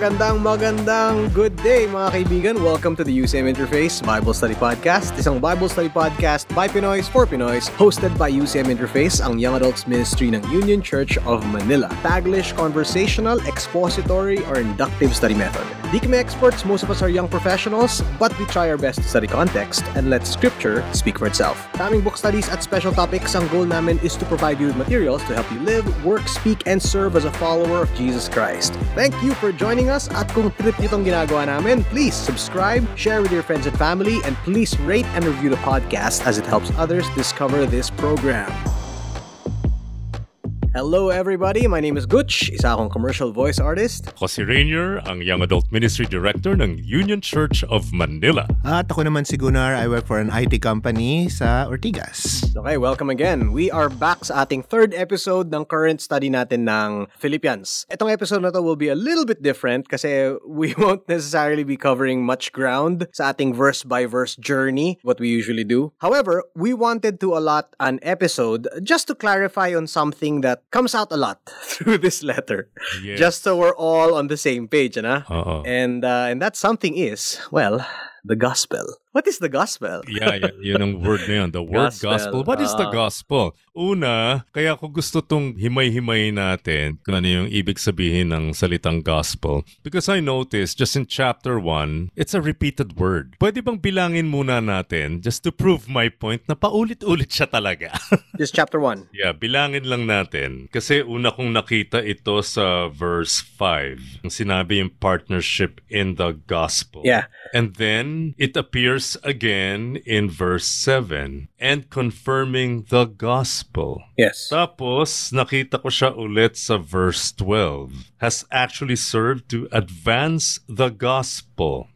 Magandang magandang good day mga kaibigan. Welcome to the UCM Interface Bible Study Podcast. Isang Bible Study podcast by Pinoys for Pinoys hosted by UCM Interface, ang Young Adults Ministry ng Union Church of Manila. Taglish, conversational, expository, or inductive study method. Di kami experts, most of us are young professionals, but we try our best to study context and let scripture speak for itself. Daming book studies at special topics, ang goal namin is to provide you with materials to help you live, work, speak, and serve as a follower of Jesus Christ. Thank you for joining us at kung trip itong ginagawa namin, please subscribe, share with your friends and family, and please rate and review the podcast as it helps others discover this program. Hello everybody, my name is Gutch, isa akong commercial voice artist. Ako si Rainier, ang Young Adult Ministry Director ng Union Church of Manila. At ako naman si Gunnar, I work for an IT company sa Ortigas. Okay, welcome again. We are back sa ating third episode ng current study natin ng Philippians. Itong episode na to will be a little bit different kasi we won't necessarily be covering much ground sa ating verse-by-verse journey, what we usually do. However, we wanted to allot an episode just to clarify on something that comes out a lot through this letter. Yes. Just so we're all on the same page? Oo. And uh, and that something is, well, the gospel. What is the gospel? Yeah, yeah, yun ang word na yun. The word Gospel. gospel. What is the Ah. gospel? Una, kaya ko gusto tong himay-himay natin kung ano yung ibig sabihin ng salitang gospel. Because I noticed just in chapter 1, it's a repeated word. Pwede bang bilangin muna natin just to prove my point na paulit-ulit siya talaga? Just chapter 1. Yeah, bilangin lang natin. Kasi una kong nakita ito sa verse 5. Ang sinabi yung partnership in the gospel. Yeah. And then it appears again in verse 7 and confirming the gospel. Yes. Tapos, nakita ko siya ulit sa verse 12. Has actually served to advance the gospel.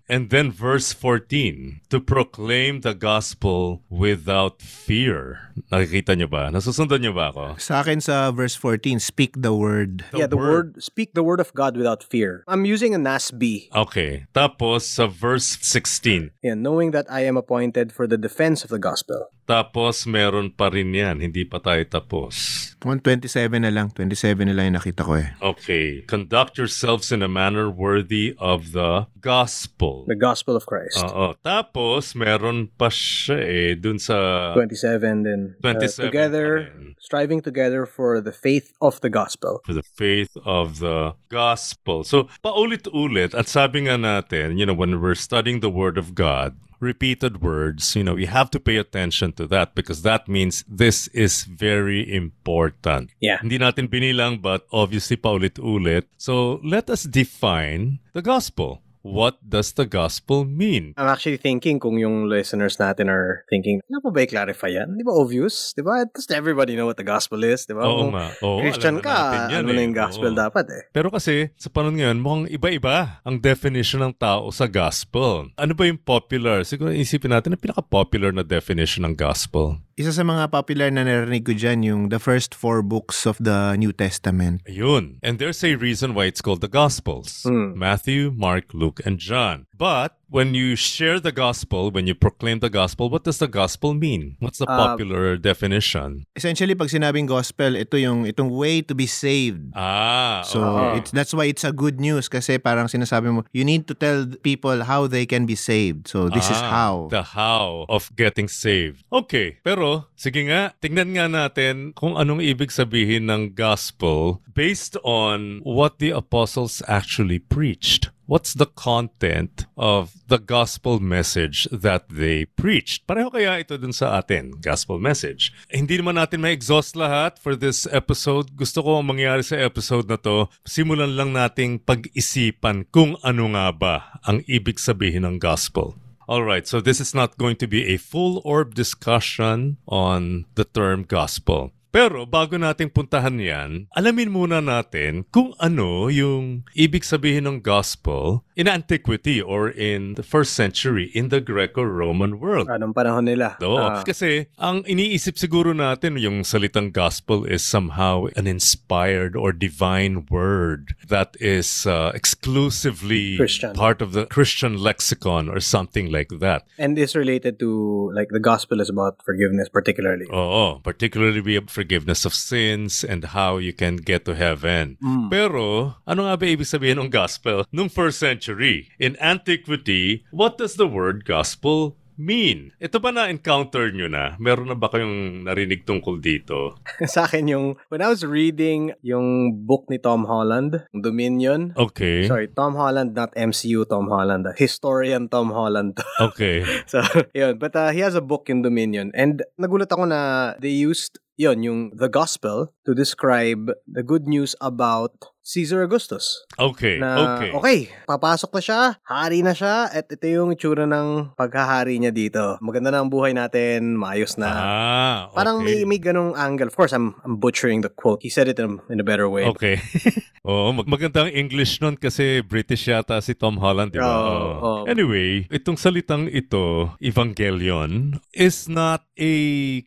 And then verse 14, to proclaim the gospel without fear. Nakikita niyo ba? Nasusundan niyo ba ako? Sa akin sa verse 14, speak the word. yeah, the word. speak the word of God without fear. I'm using a NASB. Okay. Tapos sa verse 16. Yeah, knowing that I am appointed for the defense of the gospel. Tapos meron pa rin yan. Hindi pa tayo tapos. 127 na lang. 27 na lang yung nakita ko eh. Okay. Conduct yourselves in a manner worthy of the gospel. The gospel of Christ. Oo. Tapos, meron pa siya eh, dun sa... 27 then uh, 27 together pa rin. striving together for the faith of the gospel. For the faith of the gospel. So, paulit-ulit, at sabi nga natin, you know, when we're studying the Word of God, repeated words, you know, you have to pay attention to that because that means this is very important. Yeah. Hindi natin binilang, but obviously paulit-ulit. So, let us define the gospel. What does the gospel mean? I'm actually thinking kung yung listeners natin are thinking, ano pa ba i-clarify yan? Di ba obvious? Di ba? Does everybody know what the gospel is? Di ba? Oo Kung nga. Oo, Christian ka, yan ano eh. na yung gospel Oo. dapat eh. Pero kasi, sa panahon ngayon, mukhang iba-iba ang definition ng tao sa gospel. Ano ba yung popular? Siguro isipin natin ang pinaka-popular na definition ng gospel. Isa sa mga popular na narinig ko dyan, yung the first four books of the New Testament. Ayun. And there's a reason why it's called the Gospels. Hmm. Matthew, Mark, Luke, and John. But when you share the gospel, when you proclaim the gospel, what does the gospel mean? What's the Uh, popular definition? Essentially, pag sinabing gospel, ito yung itong way to be saved. Ah, So, okay. it's that's why it's a good news kasi parang sinasabi mo, you need to tell people how they can be saved. So, this is Ah, how. The how of getting saved. Okay, pero sige nga, tingnan nga natin kung anong ibig sabihin ng gospel based on what the apostles actually preached. What's the content of the gospel message that they preached? Pareho kaya ito dun sa atin, gospel message. Hindi naman natin ma-exhaust lahat for this episode. Gusto ko ang mangyari sa episode na to, simulan lang nating pag-isipan kung ano nga ba ang ibig sabihin ng gospel. All right, so this is not going to be a full orb discussion on the term gospel. Pero bago nating puntahan yan, alamin muna natin kung ano yung ibig sabihin ng gospel in antiquity or in the first century in the Greco-Roman world. Anong panahon nila? Oo. Ah, Kasi ang iniisip siguro natin yung salitang gospel is somehow an inspired or divine word that is uh, exclusively Christian. part of the Christian lexicon or something like that. and is related to, like, the gospel is about forgiveness particularly. Oo, particularly we have forgiveness of sins and how you can get to heaven. Mm. Pero, ano nga ba ibig sabihin ng gospel nung first century? In antiquity, what does the word gospel mean? Ito ba na-encounter nyo na? Meron na ba kayong narinig tungkol dito? Sa akin yung, when I was reading yung book ni Tom Holland, Dominion, Okay. Sorry, Tom Holland, not MCU Tom Holland. Historian Tom Holland. Okay. so, yun. But uh, he has a book in Dominion. And nagulat ako na they used, yun, yung the gospel to describe the good news about Caesar Augustus. Okay. Na, okay. okay, papasok na siya, hari na siya, at ito yung itsura ng paghahari niya dito. Maganda na ang buhay natin, maayos na. Ah, okay. Parang may, may ganong angle. Of course, I'm, I'm butchering the quote. He said it in, in a better way. Okay. Oo, mag- magandang English nun kasi British yata si Tom Holland, di ba? Oo, Oo. oo. Anyway, itong salitang ito, evangelion, is not a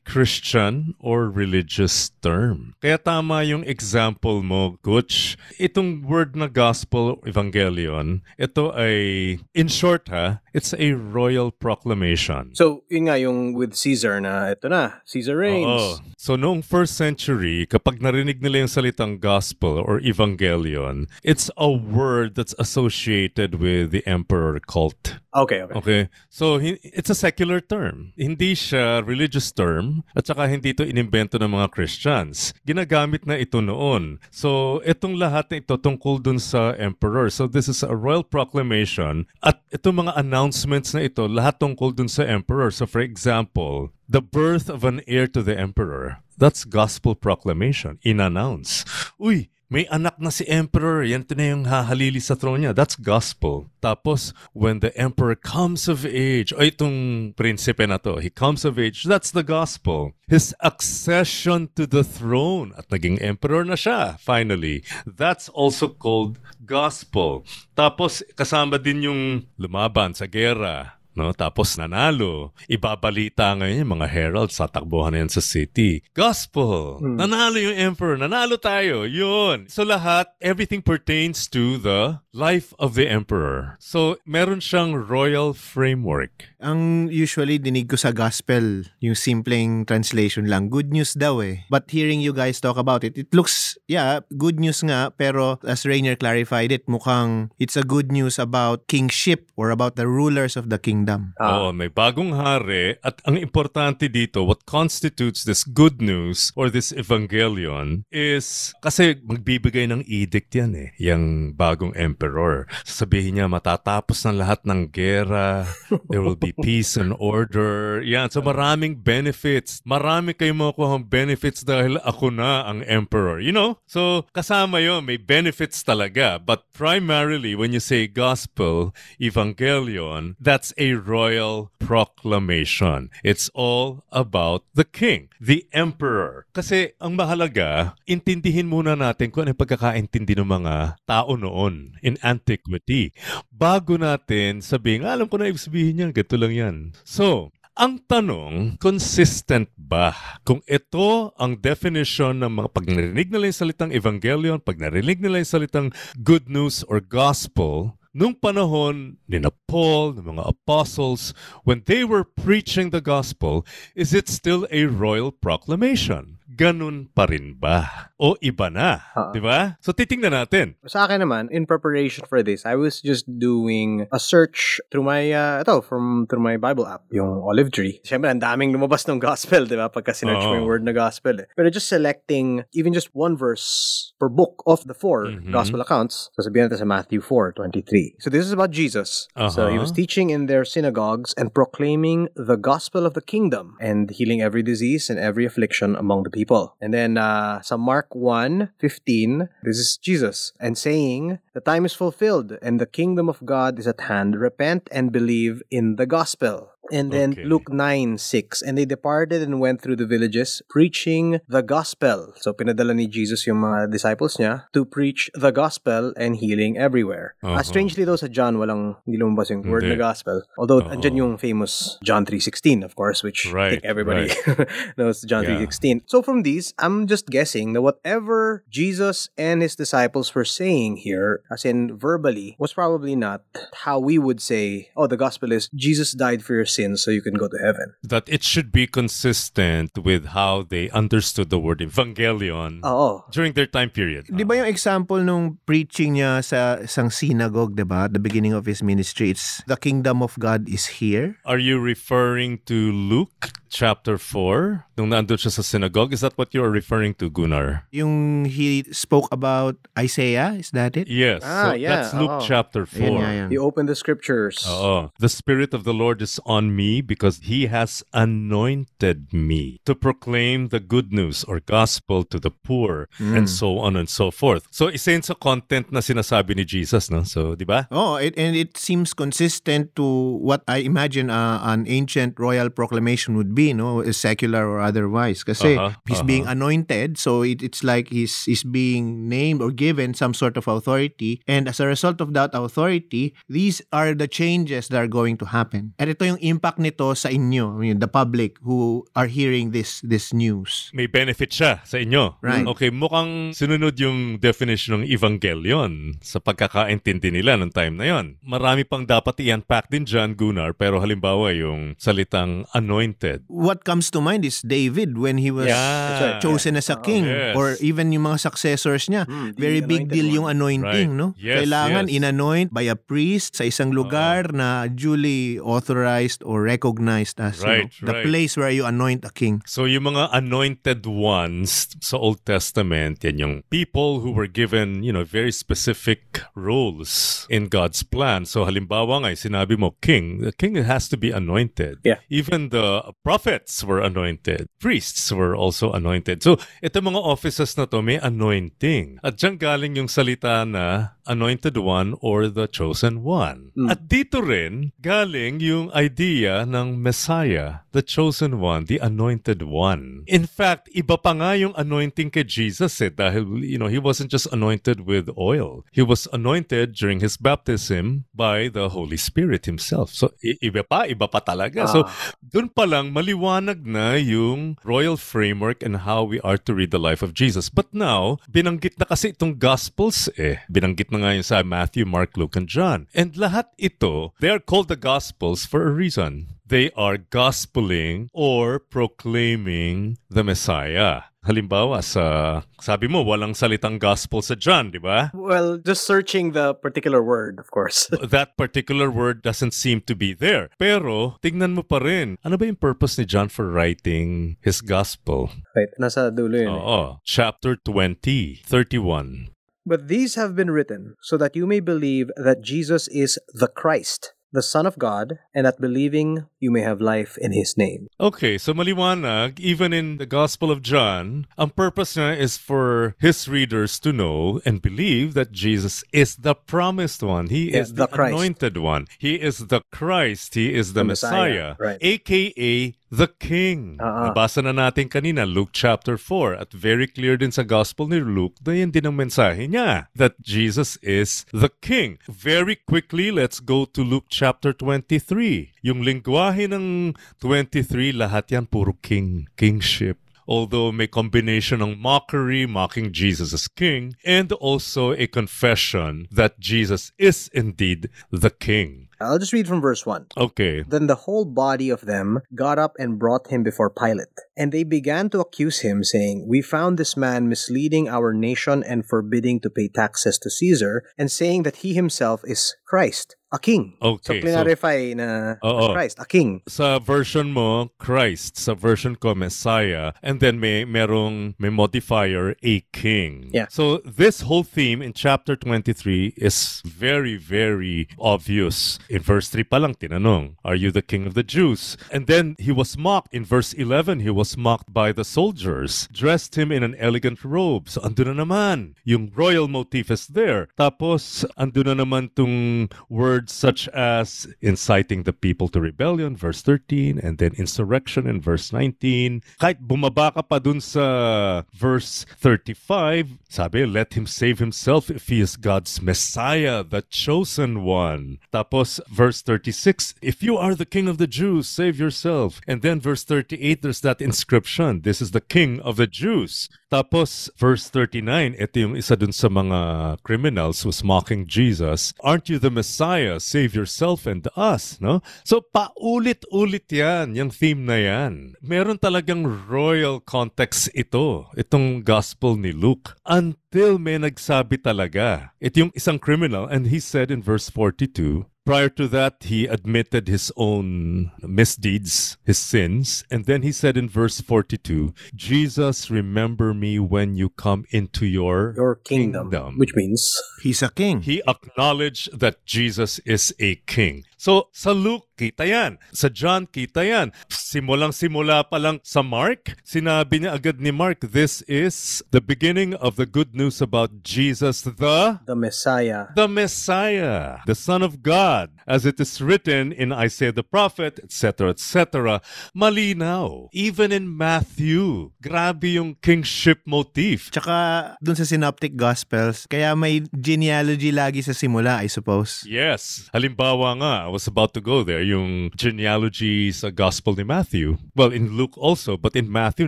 Christian or religious term. Kaya tama yung example mo, Gutch. Itong word na gospel, evangelion, ito ay, in short ha, it's a royal proclamation. So, yun nga yung with Caesar na ito na, Caesar reigns. Oo. So noong first century, kapag narinig nila yung salitang gospel or evangelion, it's a word that's associated with the emperor cult. Okay, okay. Okay? So it's a secular term. Hindi siya religious term at saka hindi ito inimbento ng mga Christians. Ginagamit na ito noon. So itong lahat na ito tungkol dun sa emperor. So this is a royal proclamation at itong mga announcements na ito lahat tungkol dun sa emperor. So for example, the birth of an heir to the emperor. That's gospel proclamation. In-announce. Uy, may anak na si emperor, yan na yung hahalili sa throne niya. That's gospel. Tapos, when the emperor comes of age, o itong prinsipe na to, he comes of age, that's the gospel. His accession to the throne, at naging emperor na siya, finally. That's also called gospel. Tapos, kasama din yung lumaban sa gera, No? Tapos nanalo. Ibabalita ngayon yung mga heralds sa takbuhan na yan sa city. Gospel! Hmm. Nanalo yung emperor. Nanalo tayo. Yun. So lahat, everything pertains to the life of the emperor. So meron siyang royal framework. Ang usually dinig ko sa gospel, yung simpleng translation lang, good news daw eh. But hearing you guys talk about it, it looks, yeah, good news nga, pero as Rainier clarified it, mukhang it's a good news about kingship or about the rulers of the kingdom. Ah. Oo, may bagong hari at ang importante dito, what constitutes this good news or this evangelion is kasi magbibigay ng edict yan eh, yung bagong emperor. Sasabihin niya matatapos ng lahat ng gera, there will be peace and order. Yan, so maraming benefits. Marami kayong makukuha benefits dahil ako na ang emperor. You know? So kasama yon may benefits talaga. But primarily, when you say gospel, evangelion, that's a royal proclamation. It's all about the king, the emperor. Kasi ang mahalaga, intindihin muna natin kung ano yung pagkakaintindi ng mga tao noon in antiquity. Bago natin sabihin, "Ah, alam ko na ibig sabihin yan, ganito lang yan. So, ang tanong, consistent ba? Kung ito ang definition ng mga pag narinig nila yung salitang evangelion, pag narinig nila yung salitang good news or gospel, nung panahon ni na Paul, ng mga apostles, when they were preaching the gospel, is it still a royal proclamation? Ganun pa rin ba? O iba na? Ah. Di ba? So titingnan natin. Sa akin naman, in preparation for this, I was just doing a search through my, uh, ito, from, through my Bible app, yung Olive Tree. Siyempre, ang daming lumabas ng gospel, di ba? Pagka sinerch mo Oo. yung word na gospel. Eh. Pero just selecting even just one verse per book of the four Mhm. gospel accounts. So sabihin natin sa Matthew 4:23. So this is about Jesus. So he was Uh-huh. teaching in their synagogues and proclaiming the gospel of the kingdom and healing every disease and every affliction among the people. And then uh, Mark 1:15, this is Jesus and saying, "The time is fulfilled and the kingdom of God is at hand. Repent and believe in the gospel." And then Okay. Luke 9, 6. And they departed and went through the villages preaching the gospel. So pinadala ni Jesus yung mga disciples niya to preach the gospel and healing everywhere. Uh, Uh-huh. strangely though sa John, walang, hindi lumabas yung word na gospel. Although, Oo. andyan yung famous John 3.16, of course, which I think everybody knows John Yeah. 3.16. So from these, I'm just guessing that whatever Jesus and his disciples were saying here, as in verbally, was probably not how we would say, oh, the gospel is Jesus died for your sins so you can go to heaven. That it should be consistent with how they understood the word evangelion Oo. during their time period. Di ba yung example nung preaching niya sa isang synagogue, di ba? At the beginning of his ministry, it's the kingdom of God is here. Are you referring to Luke chapter 4? Nung nandun siya sa synagogue, is that what you are referring to, Gunnar? Yung he spoke about Isaiah, is that it? Yes. Ah, so yeah, That's Luke oo. chapter 4. Ayun nga yan. You open the scriptures. Oo. The Spirit of the Lord is on me because He has anointed me to proclaim the good news or gospel to the poor and so on and so forth. So, isa yun sa content na sinasabi ni Jesus, no? So, di ba? Oh, it, and it seems consistent to what I imagine uh, an ancient royal proclamation would be, no, secular or otherwise. Kasi Uh-huh, he's uh-huh. being anointed, so it, it's like he's, he's being named or given some sort of authority. And as a result of that authority, these are the changes that are going to happen. At ito yung impact nito sa inyo, I mean, the public who are hearing this this news. May benefit siya sa inyo. Right. Okay, mukhang sinunod yung definition ng evangelion sa pagkakaintindi nila ng time na yon. Marami pang dapat i-unpack din dyan, Gunnar, pero halimbawa yung salitang anointed. What comes to mind is David when he was Yeah. Chosen as a Oh, king yes. or even yung mga successors niya. Hmm, Very big deal one. yung anointing, Right. no? Yes, Kailangan yes. inanoint by a priest sa isang lugar na duly authorized or recognized as you Right, know, the right. place where you anoint a king. So yung mga anointed ones sa Old Testament, yan yung people who were given, you know, very specific roles in God's plan. So halimbawa nga, sinabi mo, king, the king has to be anointed. Yeah. Even the prophets were anointed. Priests were also anointed. So ito mga offices na to may anointing. At dyan galing yung salita na anointed one or the chosen one. Mm. At dito rin galing yung idea ng Messiah, the chosen one, the anointed one. In fact, iba pa nga yung anointing kay Jesus eh, dahil, you know, he wasn't just anointed with oil. He was anointed during his baptism by the Holy Spirit himself. So, iba pa, iba pa talaga. So, dun pa lang, maliwanag na yung royal framework and how we are to read the life of Jesus. But now, binanggit na kasi itong Gospels eh. Binanggit na nga yun sa Matthew, Mark, Luke, and John. And lahat ito, they are called the Gospels for a reason. They are gospeling or proclaiming the Messiah. Halimbawa sa, sabi mo, walang salitang gospel sa John, di ba? Well, just searching the particular word, of course. that particular word doesn't seem to be there. Pero, tignan mo pa rin, ano ba yung purpose ni John for writing his gospel? Wait, nasa dulo yun. eh. Oo. Chapter 20, 31. But these have been written so that you may believe that Jesus is the Christ, the Son of God, and that believing you may have life in His name. Okay, so maliwanag, even in the Gospel of John, ang purpose niya is for his readers to know and believe that Jesus is the promised one. He is the, the anointed one. He is the Christ. He is the, The Messiah, Messiah, right. aka the King. Ah. Nabasa na natin kanina, Luke chapter 4, at very clear din sa Gospel ni Luke na yan din ang mensahe niya, that Jesus is the King. Very quickly, let's go to Luke chapter 23. Yung lingwahe ng 23, lahat yan puro king, kingship. Although may combination ng mockery, mocking Jesus as king, and also a confession that Jesus is indeed the king. I'll just read from verse 1. Okay. Then the whole body of them got up and brought him before Pilate. And they began to accuse him, saying, We found this man misleading our nation and forbidding to pay taxes to Caesar, and saying that he himself is Christ, a king. Okay, So, clarify na Oo. as Christ, a king. sa version mo, Christ. Sa version ko, Messiah. And then may merong may modifier, a king. Yeah. So this whole theme in chapter 23 is very, very obvious. In verse 3 pa lang, tinanong, Are you the king of the Jews? And then he was mocked. In verse 11, he was mocked by the soldiers, dressed him in an elegant robe. So ando na naman. Yung royal motif is there. Tapos, ando na naman tung words such as inciting the people to rebellion, verse 13, and then insurrection in verse 19. Kahit bumaba ka pa dun sa verse 35, sabi, let him save himself if he is God's Messiah, the chosen one. Tapos, verse 36, if you are the king of the Jews, save yourself. And then verse 38, there's that inscription. This is the king of the Jews. Tapos, verse 39, ito yung isa dun sa mga criminals who's mocking Jesus. Aren't you the Messiah? Save yourself and us, no? So, paulit-ulit yan, yung theme na yan. Meron talagang royal context ito, itong gospel ni Luke. Until may nagsabi talaga. Ito yung isang criminal and he said in verse 42, Prior to that, he admitted his own misdeeds, his sins. And then he said in verse 42, Jesus, remember me when you come into your, Your kingdom, Kingdom. which means He's a king. He acknowledged that Jesus is a king. So, sa Luke, kita yan. Sa John, kita yan. Simulang simula pa lang sa Mark, sinabi niya agad ni Mark, this is the beginning of the good news about Jesus, the the Messiah. the Messiah, the Son of God, as it is written in Isaiah the prophet, etc., etc. Malinaw. Even in Matthew, grabe yung kingship motif. Tsaka dun sa synoptic gospels, kaya may genealogy lagi sa simula, I suppose. Yes. Halimbawa nga, I was about to go there, yung genealogy sa Gospel ni Matthew. Well, in Luke also, but in Matthew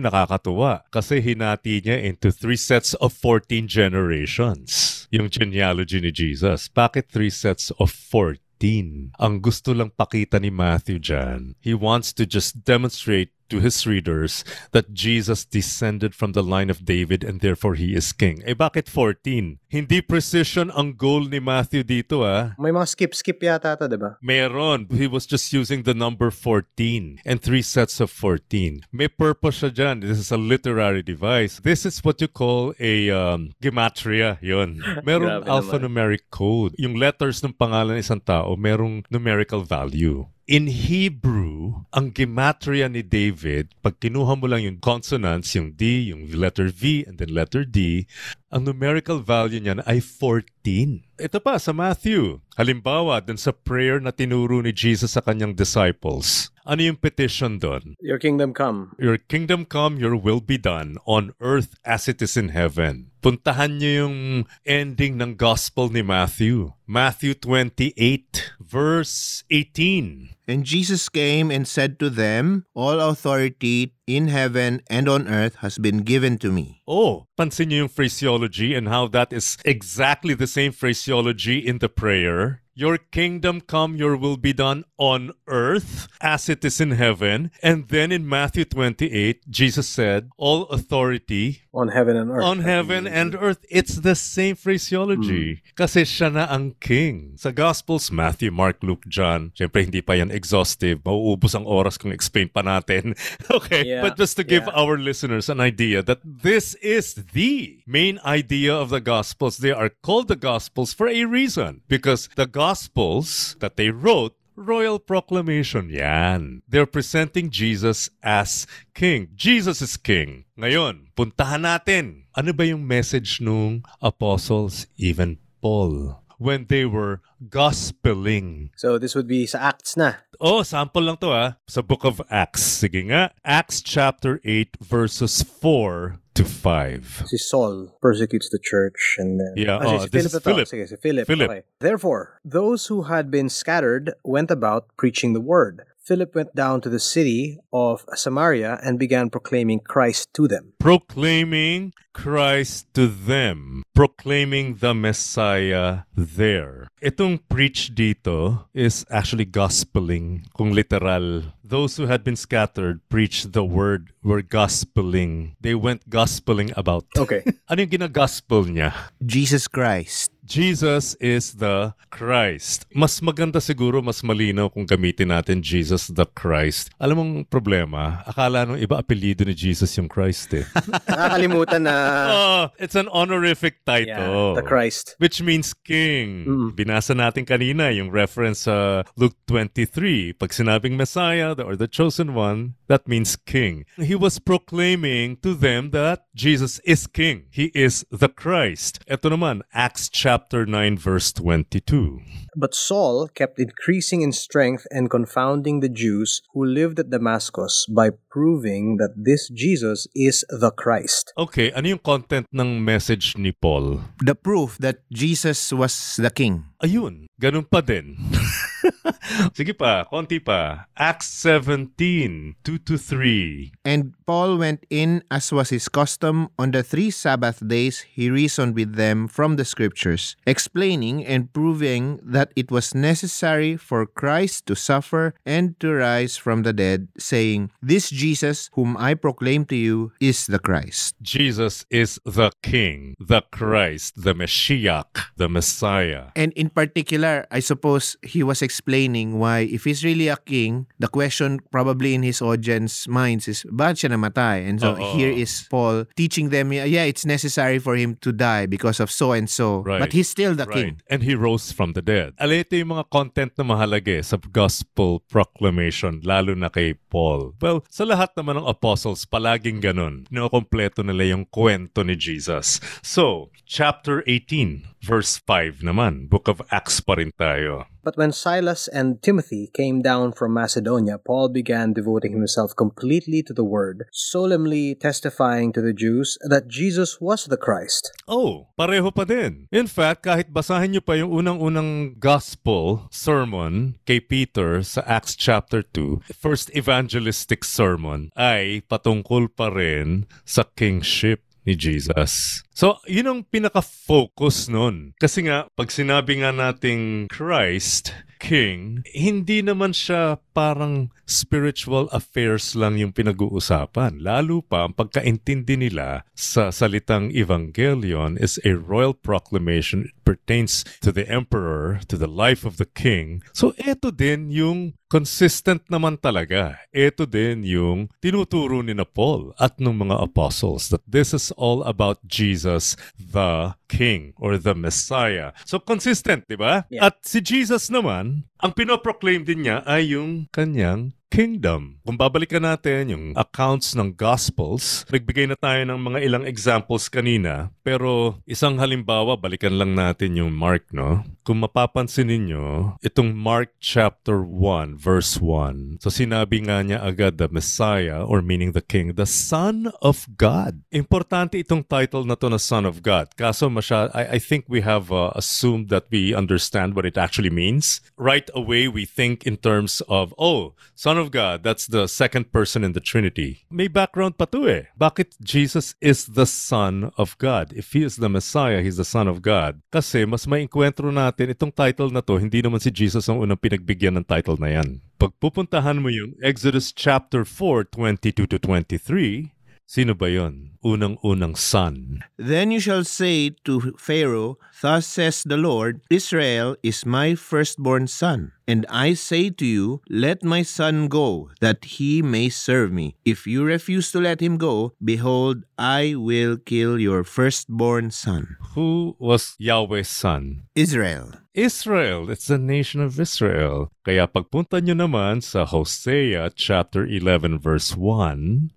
nakakatuwa kasi hinati niya into three sets of 14 generations. Yung genealogy ni Jesus. Bakit three sets of 14? Ang gusto lang pakita ni Matthew dyan, he wants to just demonstrate to his readers that Jesus descended from the line of David and therefore he is king. Eh bakit 14? Hindi precision ang goal ni Matthew dito ah. May mga skip-skip yata ito, di ba? Meron. He was just using the number 14 and three sets of 14. May purpose siya dyan. This is a literary device. This is what you call a um, gematria. Yun. Merong naman. alphanumeric code. Yung letters ng pangalan ng isang tao, merong numerical value. In Hebrew, ang gematria ni David, pag kinuha mo lang yung consonants, yung D, yung letter V, and then letter D, ang numerical value niyan ay 14. Ito pa sa Matthew. Halimbawa, dun sa prayer na tinuro ni Jesus sa kanyang disciples. Ano yung petition doon? Your kingdom come. Your kingdom come, your will be done on earth as it is in heaven. Puntahan niyo yung ending ng gospel ni Matthew. Matthew 28, verse 18. And Jesus came and said to them, All authority in heaven and on earth has been given to me. Oh, pansin niyo yung phraseology and how that is exactly the same phraseology in the prayer. Your kingdom come, your will be done on earth as it is in heaven. And then in Matthew 28, Jesus said, All authority On heaven and earth. on heaven and earth. It's the same phraseology. Hmm. Kasi siya na ang king. Sa Gospels, Matthew, Mark, Luke, John. Siyempre, hindi pa yan exhaustive. Mauubos ang oras kung explain pa natin. okay, Yeah, but just to give yeah. our listeners an idea that this is the main idea of the Gospels. They are called the Gospels for a reason. Because the Gospels that they wrote Royal proclamation yan. They're presenting Jesus as king. Jesus is king. Ngayon, puntahan natin. Ano ba yung message nung apostles, even Paul, when they were gospeling? So this would be sa Acts na. Oh, sample lang to ah. Sa book of Acts. Sige nga. Acts chapter 8 verses 4 to 5. Si Saul persecutes the church and then... Yeah, Ah, oh, si this Philip is ito. Philip. Sige, si Philip. Philip. Okay. Therefore, those who had been scattered went about preaching the word. Philip went down to the city of Samaria and began proclaiming Christ to them. proclaiming Christ to them, proclaiming the Messiah there. Itong preach dito is actually gospeling, kung literal. Those who had been scattered preached the word, were gospeling. They went gospeling about. Okay. Ano yung ginagospel niya? Jesus Christ. Jesus is the Christ. Mas maganda siguro, mas malinaw kung gamitin natin Jesus the Christ. Alam mong problema, akala nung iba apelido ni Jesus yung Christ eh. Nakakalimutan na... Oh, it's an honorific yeah, title. the Christ. Which means king. Mm. Binasa natin kanina yung reference sa Luke 23. Pag sinabing Messiah or the chosen one, that means king. He was proclaiming to them that Jesus is king. He is the Christ. Ito naman, Acts chapter 9 verse 22. But Saul kept increasing in strength and confounding the Jews who lived at Damascus by proving that this Jesus is the Christ. Okay, ano yung content ng message ni Paul? The proof that Jesus was the king. Ayun, ganun pa din. Sige pa, konti pa. Acts 17, 2 to 3. And Paul went in as was his custom on the three Sabbath days he reasoned with them from the scriptures, explaining and proving that it was necessary for Christ to suffer and to rise from the dead, saying, This Jesus whom I proclaim to you is the Christ. Jesus is the King, the Christ, the Messiah, the Messiah. And in particular, I suppose he was explaining why if he's really a king, the question probably in his audience minds is, bakit siya namatay? And so Oo. here is Paul teaching them, yeah, it's necessary for him to die because of so and so. Right. But he's still the Right. king. And he rose from the dead. Ala, ito yung mga content na mahalaga eh, sa gospel proclamation, lalo na kay Paul. Well, sa lahat naman ng apostles, palaging ganun. Nakompleto nila yung kwento ni Jesus. So, chapter 18, verse 5 naman. Book of Acts pa rin tayo. But when Silas and Timothy came down from Macedonia, Paul began devoting himself completely to the word, solemnly testifying to the Jews that Jesus was the Christ. Oh, pareho pa din. In fact, kahit basahin nyo pa yung unang-unang gospel sermon kay Peter sa Acts chapter 2, first evangelistic sermon, ay patungkol pa rin sa kingship ni Jesus. So, yun ang pinaka-focus nun. Kasi nga, pag sinabi nga nating Christ, King, hindi naman siya parang spiritual affairs lang yung pinag-uusapan. Lalo pa, ang pagkaintindi nila sa salitang evangelion is a royal proclamation. It pertains to the emperor, to the life of the king. So, eto din yung consistent naman talaga. Ito din yung tinuturo ni na Paul at ng mga apostles that this is all about Jesus the King or the Messiah. So consistent, di ba? Yeah. At si Jesus naman, ang pinoproclaim din niya ay yung kanyang kingdom. Kung babalikan natin yung accounts ng Gospels, nagbigay na tayo ng mga ilang examples kanina, pero isang halimbawa, balikan lang natin yung Mark, no? Kung mapapansin ninyo, itong Mark chapter 1, verse 1, so sinabi nga niya agad the Messiah, or meaning the King, the Son of God. Importante itong title na to na Son of God. Kaso masya, I, I think we have uh, assumed that we understand what it actually means. Right away, we think in terms of, oh, Son of God, that's the second person in the Trinity. May background pa to eh. Bakit Jesus is the Son of God? If He is the Messiah, He's the Son of God. Kasi mas maikwentro natin, itong title na to, hindi naman si Jesus ang unang pinagbigyan ng title na yan. Pagpupuntahan mo yung Exodus chapter 4, 22 to 23, sino ba yon? Unang-unang son. Then you shall say to Pharaoh, Thus says the Lord, Israel is my firstborn son. And I say to you, Let my son go, that he may serve me. If you refuse to let him go, behold, I will kill your firstborn son. Who was Yahweh's son? Israel. Israel. It's the nation of Israel. Kaya pagpunta nyo naman sa Hosea chapter 11 verse 1,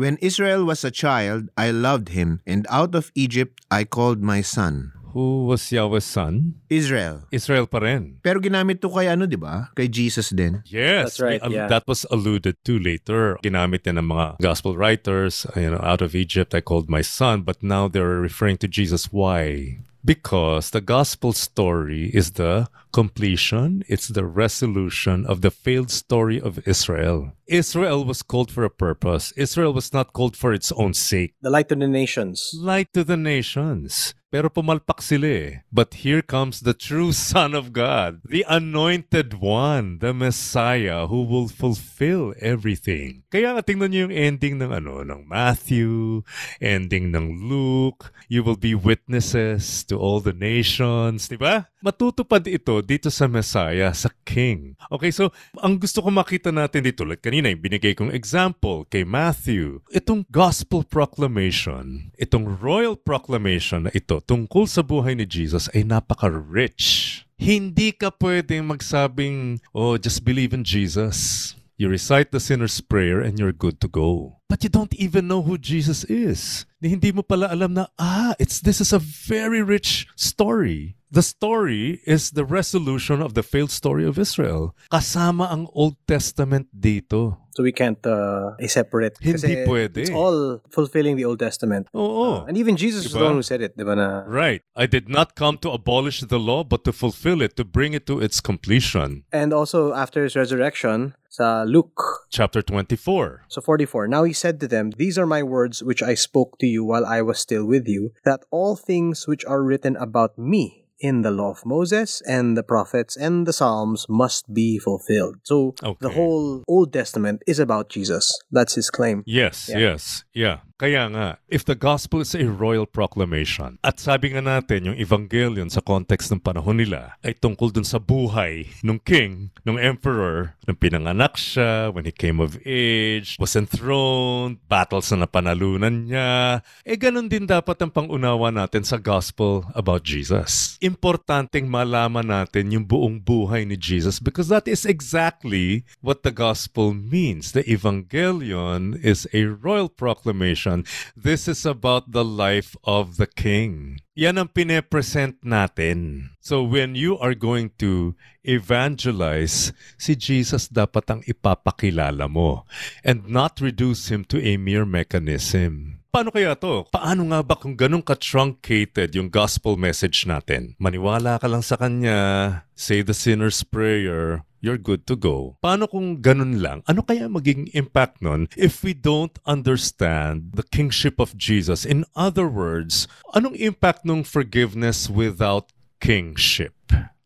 When Israel was a child, I loved him, and out of Egypt I called my son. who was Yahweh's son? Israel. Israel pa rin. Pero ginamit to kay ano, di ba? Kay Jesus din. Yes, That's right, we- um, yeah. that was alluded to later. Ginamit din ng mga gospel writers, you know, out of Egypt I called my son, but now they're referring to Jesus. Why? Because the gospel story is the completion, it's the resolution of the failed story of Israel. Israel was called for a purpose. Israel was not called for its own sake. The light to the nations. Light to the nations. Pero pumalpak sila eh. But here comes the true Son of God, the anointed one, the Messiah who will fulfill everything. Kaya nga tingnan niyo yung ending ng ano, ng Matthew, ending ng Luke, you will be witnesses to all the nations, di ba? Matutupad ito dito sa Messiah, sa King. Okay, so ang gusto ko makita natin dito, like kanina yung binigay kong example kay Matthew, itong gospel proclamation, itong royal proclamation na ito tungkol sa buhay ni Jesus ay napaka-rich. Hindi ka pwedeng magsabing, oh, just believe in Jesus. You recite the sinner's prayer and you're good to go. But you don't even know who Jesus is. Hindi mo pala alam na, ah, it's, this is a very rich story. The story is the resolution of the failed story of Israel. Kasama ang Old Testament dito. So we can't uh, separate. Hindi pwede. It's all fulfilling the Old Testament. Oo. Uh, and even Jesus was the one who said it, di ba na? Right. I did not come to abolish the law, but to fulfill it, to bring it to its completion. And also after his resurrection, sa Luke Chapter 24. So 44. Now he said to them, These are my words which I spoke to you while I was still with you, that all things which are written about me in the law of Moses and the prophets and the Psalms must be fulfilled. So the whole Old Testament is about Jesus. That's his claim. Yes, Yeah. yes, yeah. Kaya nga, if the gospel is a royal proclamation, at sabi nga natin, yung evangelion sa context ng panahon nila ay tungkol dun sa buhay ng king, ng emperor, nung pinanganak siya, when he came of age, was enthroned, battles na napanalunan niya, eh ganun din dapat ang pangunawa natin sa gospel about Jesus. Importanteng malaman natin yung buong buhay ni Jesus because that is exactly what the gospel means. The evangelion is a royal proclamation. This is about the life of the king. Yan ang pine-present natin. So when you are going to evangelize, si Jesus dapat ang ipapakilala mo and not reduce him to a mere mechanism. Paano kaya to? Paano nga ba kung ganun ka-truncated yung gospel message natin? Maniwala ka lang sa kanya, say the sinner's prayer, you're good to go. Paano kung ganun lang? Ano kaya magiging impact nun if we don't understand the kingship of Jesus? In other words, anong impact ng forgiveness without kingship?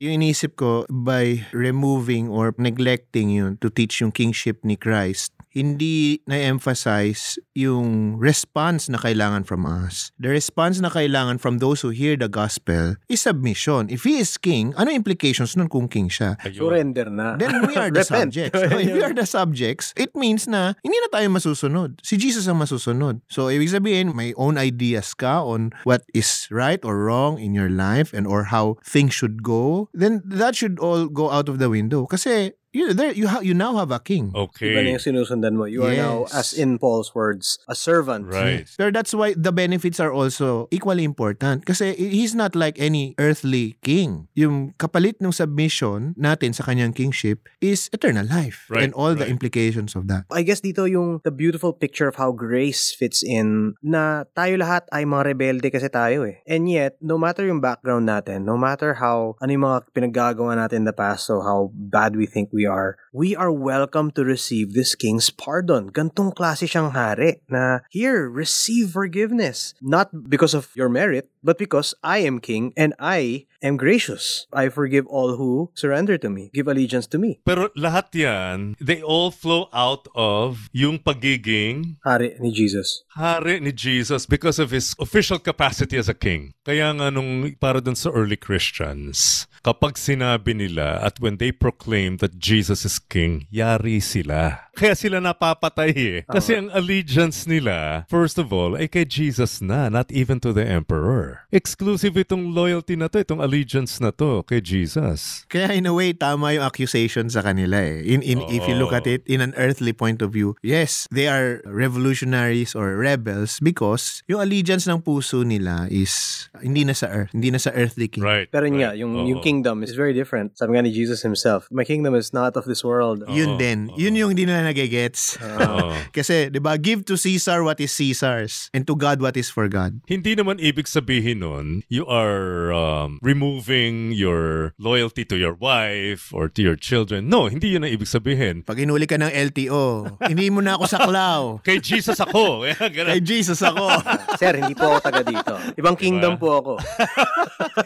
Yung inisip ko, by removing or neglecting yun to teach yung kingship ni Christ, hindi na-emphasize yung response na kailangan from us. The response na kailangan from those who hear the gospel is submission. If he is king, ano implications nun kung king siya? Surrender na. Then we are the subjects. So if we are the subjects, it means na hindi na tayo masusunod. Si Jesus ang masusunod. So ibig sabihin, may own ideas ka on what is right or wrong in your life and or how things should go, then that should all go out of the window. Kasi you there you ha- you now have a king. Iba na Okay. yung sinusundan mo. You are now, Yes. as in Paul's words, a servant. Right. Pero that's why the benefits are also equally important. Kasi he's not like any earthly king. Yung kapalit ng submission natin sa kanyang kingship is eternal life Right, and all the right. implications of that. I guess dito yung the beautiful picture of how grace fits in na tayo lahat ay mga rebelde kasi tayo eh. And yet, no matter yung background natin, no matter how ano yung mga pinaggagawa natin in the past, so how bad we think we are, we are welcome to receive this king's pardon. Gantong klase siyang hari na here, receive forgiveness. Not because of your merit, but because I am king and I am gracious. I forgive all who surrender to me, give allegiance to me. Pero lahat yan, they all flow out of yung pagiging Hari ni Jesus. hari ni Jesus because of his official capacity as a king. Kaya nga nung para dun sa early Christians, kapag sinabi nila at when they proclaim that Jesus is king, yari sila. Kaya sila napapatay eh. Kasi ang allegiance nila, first of all, ay kay Jesus na, not even to the emperor. Exclusive itong loyalty na to, itong allegiance na to kay Jesus. Kaya in a way, tama yung accusation sa kanila eh. In, in, If you look at it in an earthly point of view, yes, they are revolutionaries or rebels because yung allegiance ng puso nila is hindi na sa earth, hindi na sa earthly king. Right. Pero right. nga, yung, Oo. yung kingdom is very different. Sabi nga ni Jesus himself, my kingdom is not of this world. Yun Oo, din. Yun yung hindi nila nagigets. Oo. Kasi, di ba, give to Caesar what is Caesar's and to God what is for God. Hindi naman ibig sabihin nun, you are um, removing your loyalty to your wife or to your children. No, hindi yun ang ibig sabihin. Pag inuli ka ng LTO, hindi mo na ako saklaw. Kay Jesus ako. Kaya Kay. Jesus ako. Sir, hindi po ako taga dito. Ibang kingdom po ako.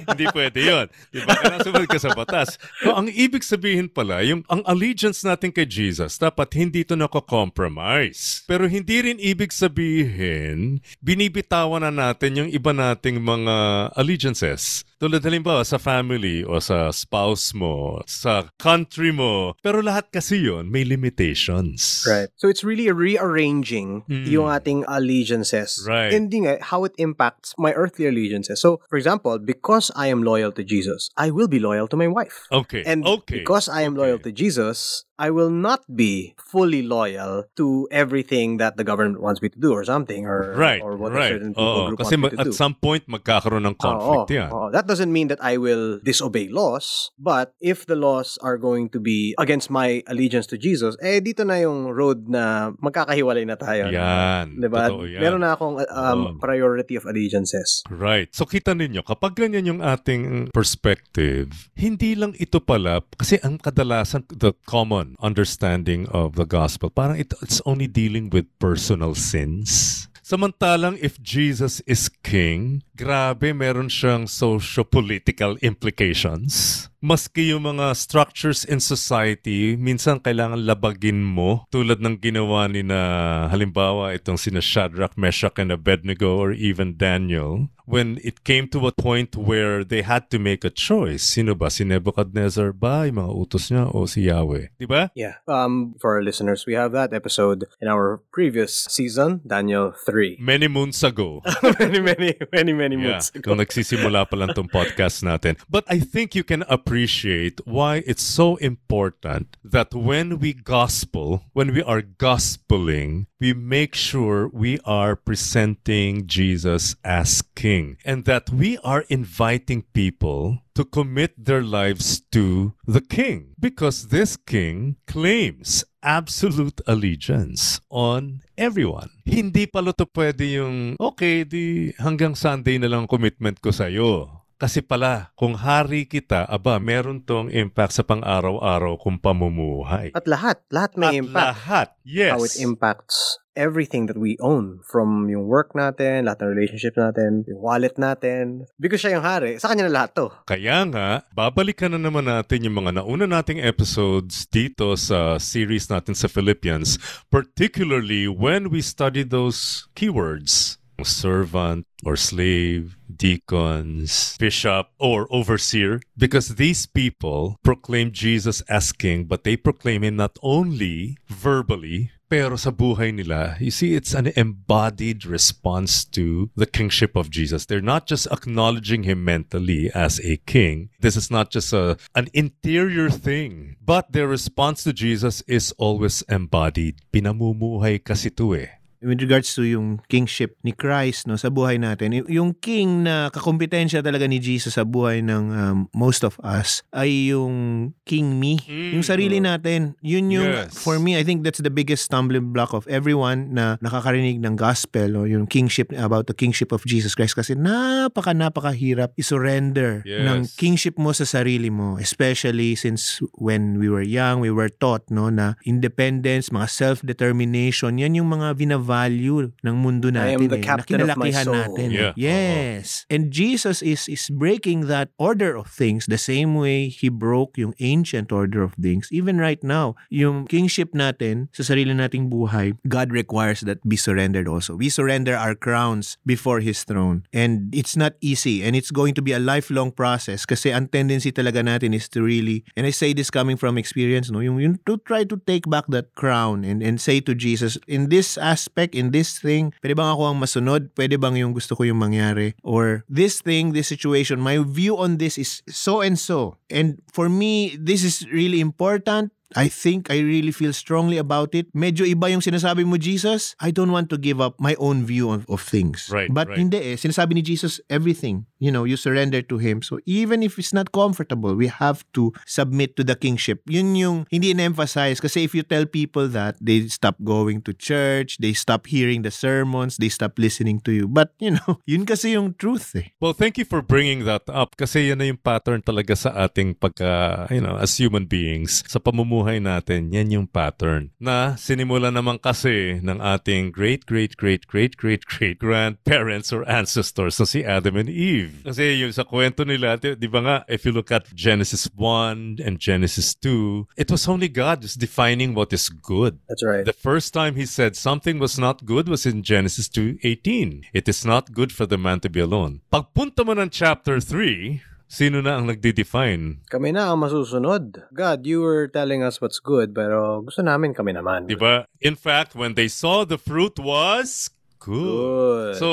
hindi pwede yun. Diba? Kaya sumunod ka sa batas. So, ang ibig sabihin pala, yung, ang allegiance natin kay Jesus, dapat hindi ito nako-compromise. Pero hindi rin ibig sabihin, binibitawan na natin yung iba nating mga allegiances. Tulad halimbawa sa family o sa spouse mo, sa country mo. Pero lahat kasi yun may limitations. Right. So it's really rearranging Mm. yung ating allegiances. Right. Hindi nga, how it impacts my earthly allegiances. So, for example, because I am loyal to Jesus, I will be loyal to my wife. Okay. And okay. because I am Okay. loyal to Jesus, I will not be fully loyal to everything that the government wants me to do or something or Right, or what a right. certain people Oo, group kasi wants me to at do. some point, magkakaroon ng conflict Oo, yan. oo. That doesn't mean that I will disobey laws, but if the laws are going to be against my allegiance to Jesus, eh dito na yung road na magkakahiwalay na tayo. Yan. Diba? Totoo yan. Meron na akong um, Oo. priority of allegiances. Right. So kita ninyo, kapag ganyan yung ating perspective, hindi lang ito pala, kasi ang kadalasan, the common understanding of the gospel, parang it, it's only dealing with personal sins. Samantalang if Jesus is king, grabe meron siyang socio-political implications. Maski yung mga structures in society, minsan kailangan labagin mo tulad ng ginawa ni na halimbawa itong sina Shadrach, Meshach, and Abednego or even Daniel when it came to a point where they had to make a choice. Sino ba? Si Nebuchadnezzar ba? Yung mga utos niya o si Yahweh? Di ba? Yeah. Um, for our listeners, we have that episode in our previous season, Daniel 3. Many moons ago. many, many, many, many Yeah, months ago. nung nagsisimula pa lang tong podcast natin. But I think you can appreciate why it's so important that when we gospel, when we are gospeling, we make sure we are presenting Jesus as King and that we are inviting people to commit their lives to the King because this King claims absolute allegiance on everyone. Hindi pala to pwede yung, okay, di hanggang Sunday na lang commitment ko sa'yo. Kasi pala, kung hari kita, aba, meron tong impact sa pang-araw-araw kung pamumuhay. At lahat, lahat may At impact. lahat, yes. How it impacts everything that we own. From yung work natin, lahat ng relationship natin, yung wallet natin. Because siya yung hari, sa kanya na lahat to. Kaya nga, babalikan na naman natin yung mga nauna nating episodes dito sa series natin sa Philippians, particularly when we study those keywords. Servant or slave, deacons, bishop, or overseer, because these people proclaim Jesus as king, but they proclaim him not only verbally, pero sa buhay nila, you see, it's an embodied response to the kingship of Jesus. They're not just acknowledging him mentally as a king. This is not just a, an interior thing, but their response to Jesus is always embodied. Pinamumuhay kasi to eh. With regards to yung kingship ni Christ no sa buhay natin yung king na kakompetensya talaga ni Jesus sa buhay ng um, most of us ay yung king me Mm. yung sarili natin yun yung Yes. for me I think that's the biggest stumbling block of everyone na nakakarinig ng gospel o yung kingship about the kingship of Jesus Christ kasi napaka napakahirap i-surrender Yes. ng kingship mo sa sarili mo especially since when we were young we were taught no na independence mga self-determination yan yung mga vina-value ng mundo natin eh, na kinalakihan natin. Yeah. yes. And Jesus is is breaking that order of things the same way he broke yung ancient order of things. Even right now yung kingship natin sa sarili nating buhay God requires that be surrendered also. We surrender our crowns before his throne. And it's not easy. And it's going to be a lifelong process kasi ang tendency talaga natin is to really and I say this coming from experience no yung, yung to try to take back that crown and and say to Jesus in this aspect in this thing pwede bang ako ang masunod? Pwede bang yung gusto ko yung mangyari? Or this thing this situation my view on this is so and so. And for me this is really important I think I really feel strongly about it. Medyo iba yung sinasabi mo, Jesus. I don't want to give up my own view of, of things. Right, But right. hindi eh. Sinasabi ni Jesus, everything. You know, you surrender to Him. So even if it's not comfortable, we have to submit to the kingship. Yun yung hindi in-emphasize. Kasi if you tell people that, they stop going to church, they stop hearing the sermons, they stop listening to you. But, you know, yun kasi yung truth eh. Well, thank you for bringing that up kasi yan na yung pattern talaga sa ating pagka, you know, as human beings. Sa pamumuhay natin, yan yung pattern. Na sinimula naman kasi ng ating great, great, great, great, great, great grandparents or ancestors na si Adam and Eve. Kasi yung sa kwento nila, di, di ba nga, if you look at Genesis 1 and Genesis 2, it was only God just defining what is good. That's right. The first time he said something was not good was in Genesis 2:18. It is not good for the man to be alone. Pagpunta mo ng chapter 3, sino na ang nagde-define? Kami na ang masusunod. God, you were telling us what's good, pero gusto namin kami naman. Di ba? In fact, when they saw the fruit was Good. So,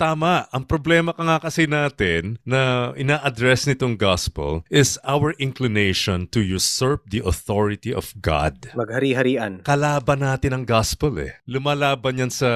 tama. Ang problema ka nga kasi natin na ina-address nitong gospel is our inclination to usurp the authority of God. Maghari-harian. Kalaban natin ang gospel eh. Lumalaban yan sa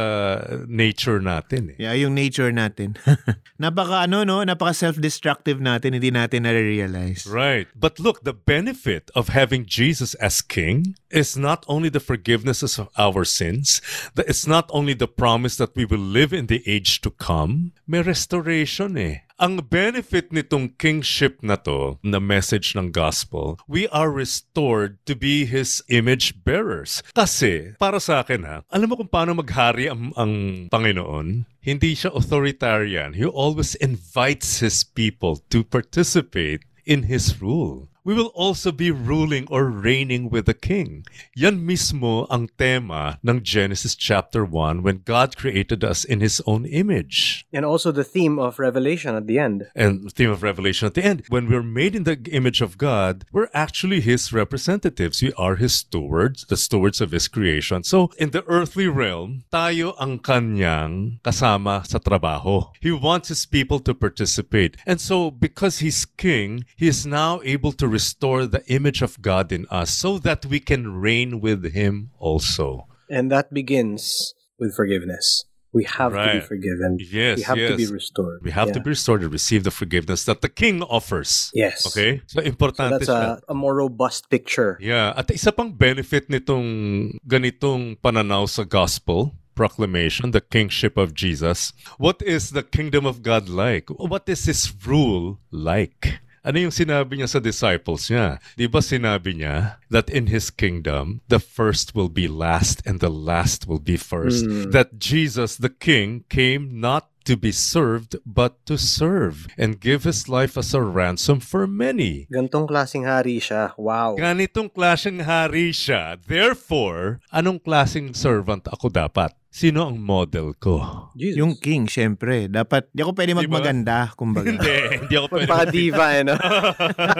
nature natin eh. Yeah, yung nature natin. napaka ano no, napaka self-destructive natin, hindi natin na-realize. Right. But look, the benefit of having Jesus as king is not only the forgiveness of our sins, it's not only the promise that we will live in the age to come, may restoration eh. Ang benefit nitong kingship na to, na message ng gospel, we are restored to be His image bearers. Kasi, para sa akin ha, alam mo kung paano maghari ang, ang Panginoon? Hindi siya authoritarian. He always invites His people to participate in His rule. We will also be ruling or reigning with the king. Yan mismo ang tema ng Genesis chapter 1 when God created us in his own image. And also the theme of Revelation at the end. And the theme of Revelation at the end. When we're made in the image of God, we're actually his representatives. We are his stewards, the stewards of his creation. So, in the earthly realm, tayo ang kanyang kasama sa trabaho. He wants his people to participate. And so, because he's king, he is now able to restore the image of God in us so that we can reign with him also. And that begins with forgiveness. We have to be forgiven. Yes, we have to be restored. We have to be restored to receive the forgiveness that the king offers. Yes. Okay? So, So that's a, a more robust picture. Yeah, at isa pang benefit nitong ganitong pananaw sa gospel proclamation, the kingship of Jesus. What is the kingdom of God like? What is his rule like? Ano yung sinabi niya sa disciples niya? Di ba sinabi niya that in his kingdom, the first will be last and the last will be first? That Jesus, the king, came not to be served, but to serve and give his life as a ransom for many. Gantong klaseng hari siya. Wow. Ganitong klaseng hari siya. Therefore, anong klaseng servant ako dapat? Sino ang model ko? Jesus. Yung king, syempre. Dapat, di ako pwede magmaganda, kumbaga. Hindi, hindi ako pwede. Pagpaka-diva, eh, no?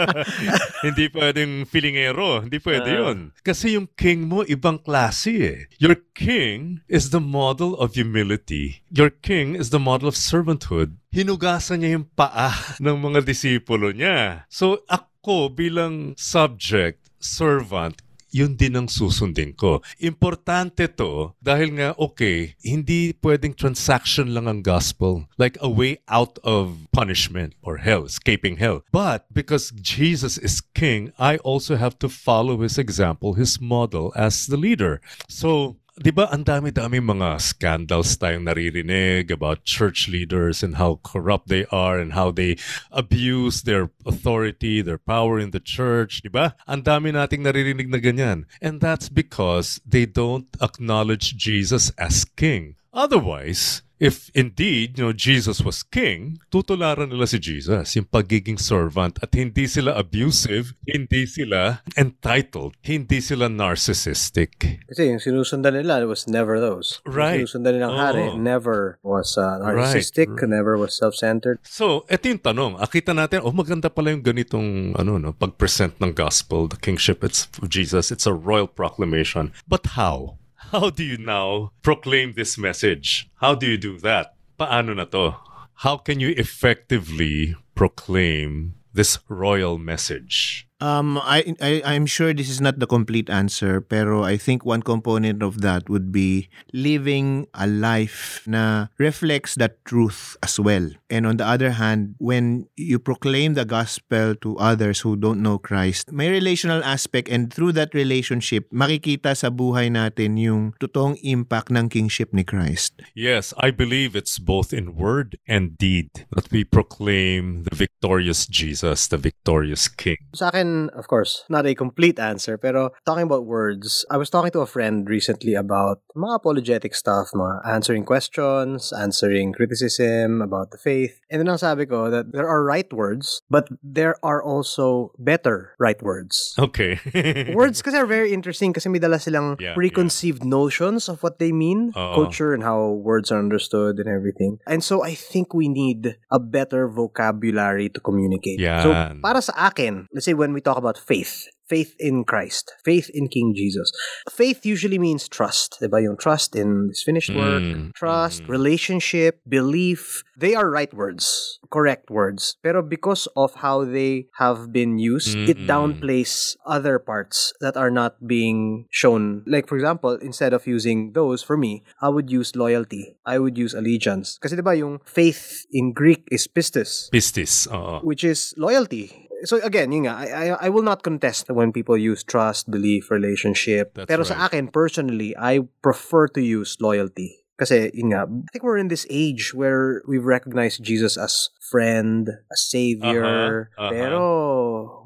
hindi pwedeng filingero. Hindi pwede Ah. yun. Kasi yung king mo, ibang klase eh. Your king is the model of humility. Your king is the model of servanthood. Hinugasan niya yung paa ng mga disipulo niya. So ako bilang subject, servant, yun din ang susundin ko. Importante to dahil nga, okay, hindi pwedeng transaction lang ang gospel. Like a way out of punishment or hell, escaping hell. But because Jesus is king, I also have to follow his example, his model as the leader. So, Di ba ang dami-dami mga scandals tayong naririnig about church leaders and how corrupt they are and how they abuse their authority, their power in the church, di ba? Ang dami nating naririnig na ganyan. And that's because they don't acknowledge Jesus as king. Otherwise, if indeed, you know, Jesus was king, tutularan nila si Jesus, yung pagiging servant at hindi sila abusive, hindi sila entitled, hindi sila narcissistic. Kasi yung sinusundan nila was never those. Yung Right. sinusundan nilang hari Oo. never was uh, narcissistic, never was self-centered. So, eto yung tanong. Akita natin, oh, maganda pala yung ganitong, ano, no, pag-present ng gospel, the kingship it's of Jesus. It's a royal proclamation. But how? How do you now proclaim this message? How do you do that? Paano na to? How can you effectively proclaim this royal message? Um, I, I, I'm sure this is not the complete answer, pero I think one component of that would be living a life na reflects that truth as well. And on the other hand, when you proclaim the gospel to others who don't know Christ, may relational aspect and through that relationship, makikita sa buhay natin yung totoong impact ng kingship ni Christ. Yes, I believe it's both in word and deed that we proclaim the victorious Jesus, the victorious King. Sa akin, of course, not a complete answer, pero talking about words, I was talking to a friend recently about mga apologetic stuff, mga answering questions, answering criticism about the faith. And then ang sabi ko that there are right words, but there are also better right words. Okay. words kasi are very interesting kasi may dala silang Yeah, preconceived notions of what they mean, Oo. culture and how words are understood and everything. And so I think we need a better vocabulary to communicate. Yeah. So para sa akin, let's say when we talk about faith, faith in Christ, faith in King Jesus. Faith usually means trust, diba? Yung trust in His finished work, Mm, trust, mm. relationship, belief. They are right words, correct words. Pero because of how they have been used, it Mm-mm. downplays other parts that are not being shown. Like for example, instead of using those for me, I would use loyalty. I would use allegiance. Kasi diba yung faith in Greek is pistis Pistis. Oo. which is loyalty. So again, yun nga, I, I, I will not contest when people use trust, belief, relationship. That's Pero sa right. akin, personally, I prefer to use loyalty. Kasi, yun nga, I think we're in this age where we've recognized Jesus as friend, as savior. Uh-huh, uh-huh. Pero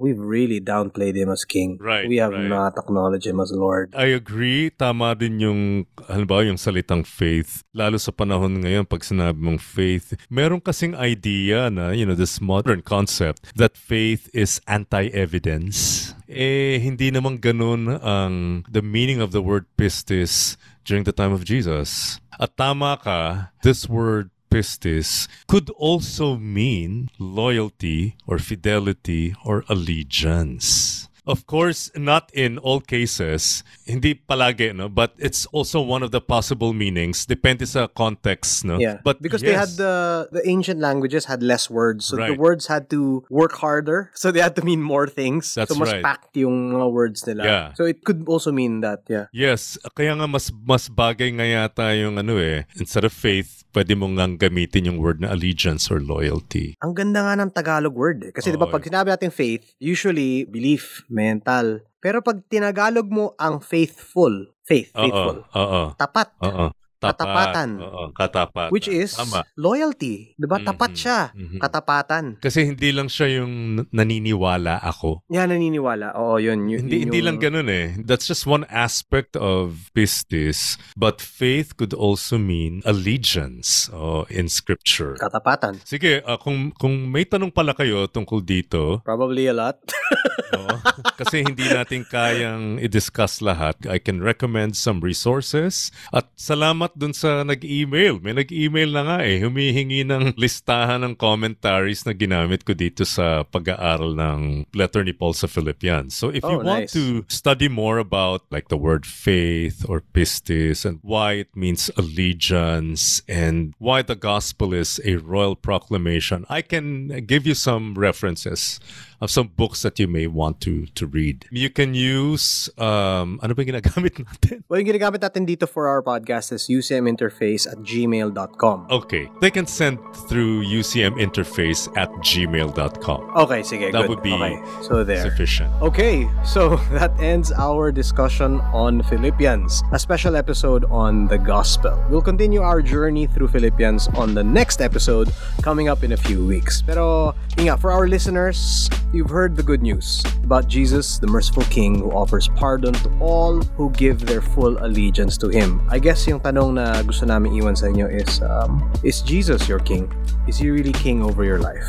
we've really downplayed him as king. Right, We have right. not acknowledged him as Lord. I agree. Tama din yung, halimbawa, yung salitang faith. Lalo sa panahon ngayon, pag sinabi mong faith, meron kasing idea na, you know, this modern concept that faith is anti-evidence. Eh, hindi naman ganun ang the meaning of the word pistis during the time of Jesus. At tama ka, this word pistis could also mean loyalty or fidelity or allegiance. Of course, not in all cases. Hindi palagi, no? But it's also one of the possible meanings. Depende sa context, no? Yeah, But because they yes. had the the ancient languages had less words, so the Right. words had to work harder, so they had to mean more things. That's so mas right. packed yung mga words nila. Yeah. So it could also mean that, yeah. Yes, kaya nga mas mas bagay nga yata yung ano eh, instead of faith, pwede mo nga gamitin yung word na allegiance or loyalty. Ang ganda nga ng Tagalog word eh. Kasi di ba pag sinabi natin faith, usually belief, mental. Pero pag tinagalog mo ang faithful, faith, faithful, oo, tapat, oo. Tapat. Katapatan. Oo, katapatan. which is Tama. loyalty. Di ba? Mhm, Tapat siya. mhm. Katapatan. Kasi hindi lang siya yung naniniwala ako. Yan, naniniwala. Oo, yun. yun Hindi, yun hindi yung- lang ganun eh. That's just one aspect of pistis. But faith could also mean allegiance oh, in scripture. Katapatan. Sige, ah, kung, kung may tanong pala kayo tungkol dito, Probably a lot. oo, kasi hindi natin kayang i-discuss lahat, I can recommend some resources. At salamat dun sa nag-email. May nag-email na nga eh, humihingi ng listahan ng commentaries na ginamit ko dito sa pag-aaral ng letter ni Paul sa Philippians. So if you Oh, want nice. to study more about like the word faith or pistis and why it means allegiance and why the gospel is a royal proclamation, I can give you some references of some books that you may want to to read. You can use um ano ba yung ginagamit natin? well, yung ginagamit natin dito for our podcast is ucminterface at gmail.com. Okay. They can send through UCM interface at gmail.com. Okay, sige, That good. would be okay. So there. Sufficient. Okay, so that ends our discussion on Philippians, a special episode on the gospel. We'll continue our journey through Philippians on the next episode coming up in a few weeks. Pero, yun nga, for our listeners, you've heard the good news about Jesus, the merciful King who offers pardon to all who give their full allegiance to Him. I guess yung tanong na gusto namin iwan sa inyo is, um, is Jesus your King? Is He really King over your life?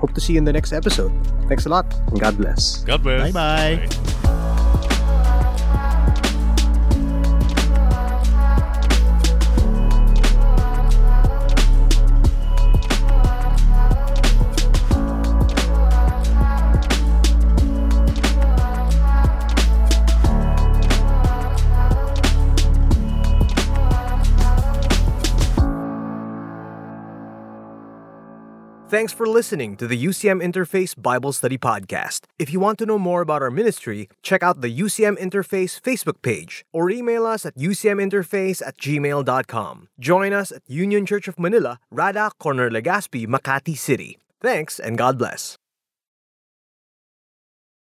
Hope to see you in the next episode. Thanks a lot, and God bless. God bless. Bye-bye. Thanks for listening to the UCM Interface Bible Study Podcast. If you want to know more about our ministry, check out the UCM Interface Facebook page or email us at ucminterface at gmail.com. Join us at Union Church of Manila, Rada, Corner Legazpi, Makati City. Thanks and God bless.